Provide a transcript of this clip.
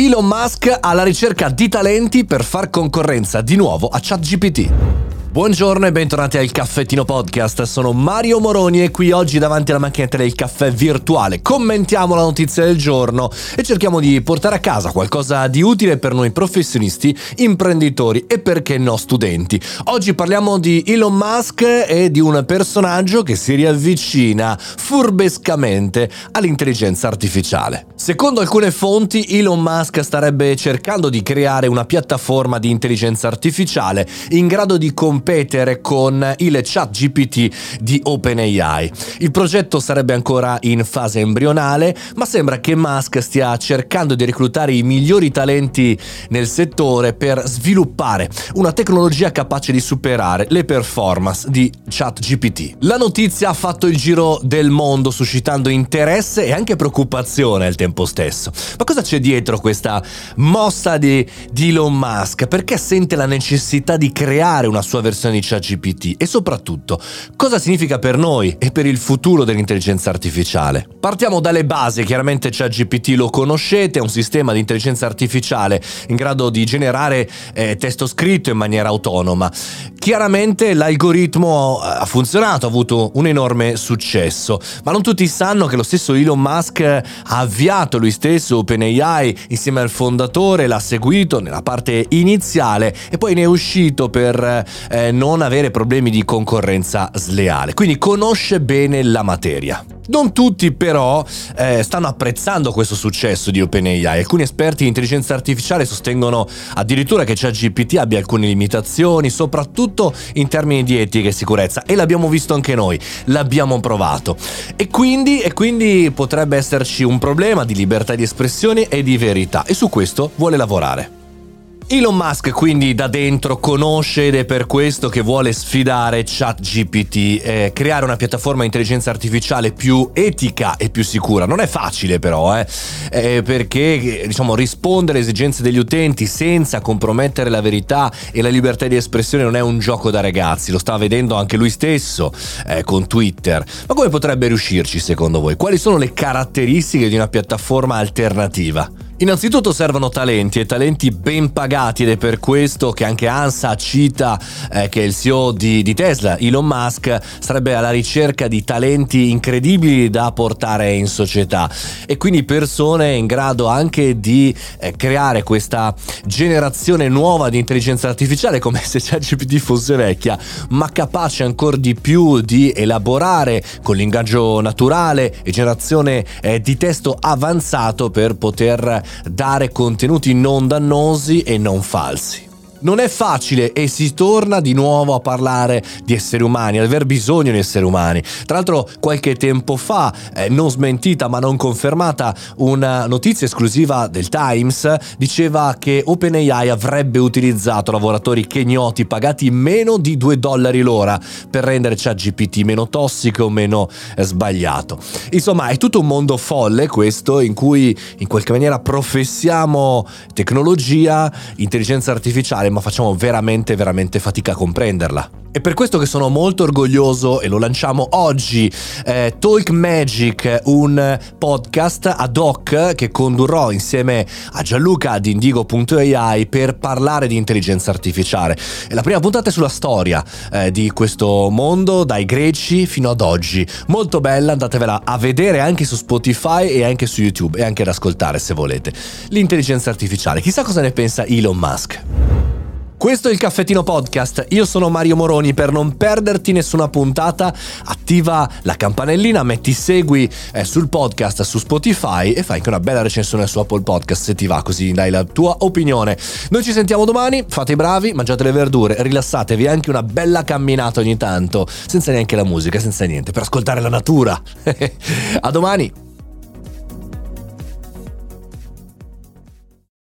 Elon Musk alla ricerca di talenti per far concorrenza di nuovo a ChatGPT. Buongiorno e bentornati al Caffettino Podcast, sono Mario Moroni e qui oggi davanti alla macchinetta del caffè virtuale commentiamo la notizia del giorno e cerchiamo di portare a casa qualcosa di utile per noi professionisti, imprenditori e perché no studenti. Oggi parliamo di Elon Musk e di un personaggio che si riavvicina furbescamente all'intelligenza artificiale. Secondo alcune fonti Elon Musk starebbe cercando di creare una piattaforma di intelligenza artificiale in grado di competere con il chat GPT di OpenAI. Il progetto sarebbe ancora in fase embrionale, ma sembra che Musk stia cercando di reclutare i migliori talenti nel settore per sviluppare una tecnologia capace di superare le performance di chat GPT. La notizia ha fatto il giro del mondo suscitando interesse e anche preoccupazione al tempo stesso. Ma cosa c'è dietro questa mossa di, di Elon Musk? Perché sente la necessità di creare una sua versione di ChatGPT e soprattutto cosa significa per noi e per il futuro dell'intelligenza artificiale. Partiamo dalle basi, chiaramente ChatGPT lo conoscete, è un sistema di intelligenza artificiale in grado di generare eh, testo scritto in maniera autonoma. Chiaramente l'algoritmo ha funzionato, ha avuto un enorme successo, ma non tutti sanno che lo stesso Elon Musk ha avviato lui stesso OpenAI insieme al fondatore, l'ha seguito nella parte iniziale e poi ne è uscito per eh, non avere problemi di concorrenza sleale. Quindi conosce bene la materia. Non tutti però eh, stanno apprezzando questo successo di OpenAI. Alcuni esperti di intelligenza artificiale sostengono addirittura che ChatGPT abbia alcune limitazioni, soprattutto in termini di etica e sicurezza. E l'abbiamo visto anche noi, l'abbiamo provato. E quindi, e quindi potrebbe esserci un problema di libertà di espressione e di verità. E su questo vuole lavorare. Elon Musk quindi da dentro conosce ed è per questo che vuole sfidare ChatGPT, eh, creare una piattaforma di intelligenza artificiale più etica e più sicura. Non è facile però, eh, eh, perché diciamo, rispondere alle esigenze degli utenti senza compromettere la verità e la libertà di espressione non è un gioco da ragazzi, lo sta vedendo anche lui stesso eh, con Twitter. Ma come potrebbe riuscirci secondo voi? Quali sono le caratteristiche di una piattaforma alternativa? Innanzitutto servono talenti e talenti ben pagati ed è per questo che anche ANSA cita eh, che il CEO di, di, Tesla, Elon Musk, sarebbe alla ricerca di talenti incredibili da portare in società. E quindi persone in grado anche di eh, creare questa generazione nuova di intelligenza artificiale come se ChatGPT fosse vecchia, ma capace ancora di più di elaborare con l'ingaggio naturale e generazione eh, di testo avanzato per poter dare contenuti non dannosi e non falsi. Non è facile e si torna di nuovo a parlare di esseri umani, ad aver bisogno di esseri umani. Tra l'altro qualche tempo fa, eh, non smentita ma non confermata, una notizia esclusiva del Times diceva che OpenAI avrebbe utilizzato lavoratori kenyoti pagati meno di 2 dollari l'ora per rendere ChatGPT meno tossico, meno eh, sbagliato. Insomma, è tutto un mondo folle questo in cui in qualche maniera professiamo tecnologia, intelligenza artificiale ma facciamo veramente veramente fatica a comprenderla. È per questo che sono molto orgoglioso e lo lanciamo oggi, eh, Talk Magic, un podcast ad hoc che condurrò insieme a Gianluca di Indigo.ai per parlare di intelligenza artificiale. E la prima puntata è sulla storia eh, di questo mondo, dai greci fino ad oggi. Molto bella, andatevela a vedere anche su Spotify e anche su YouTube e anche ad ascoltare se volete. L'intelligenza artificiale, chissà cosa ne pensa Elon Musk. Questo è il Caffettino Podcast, io sono Mario Moroni, per non perderti nessuna puntata attiva la campanellina, metti segui eh, sul podcast su Spotify e fai anche una bella recensione su Apple Podcast se ti va così dai la tua opinione. Noi ci sentiamo domani, fate i bravi, mangiate le verdure, rilassatevi anche una bella camminata ogni tanto, senza neanche la musica, senza niente, per ascoltare la natura. a domani!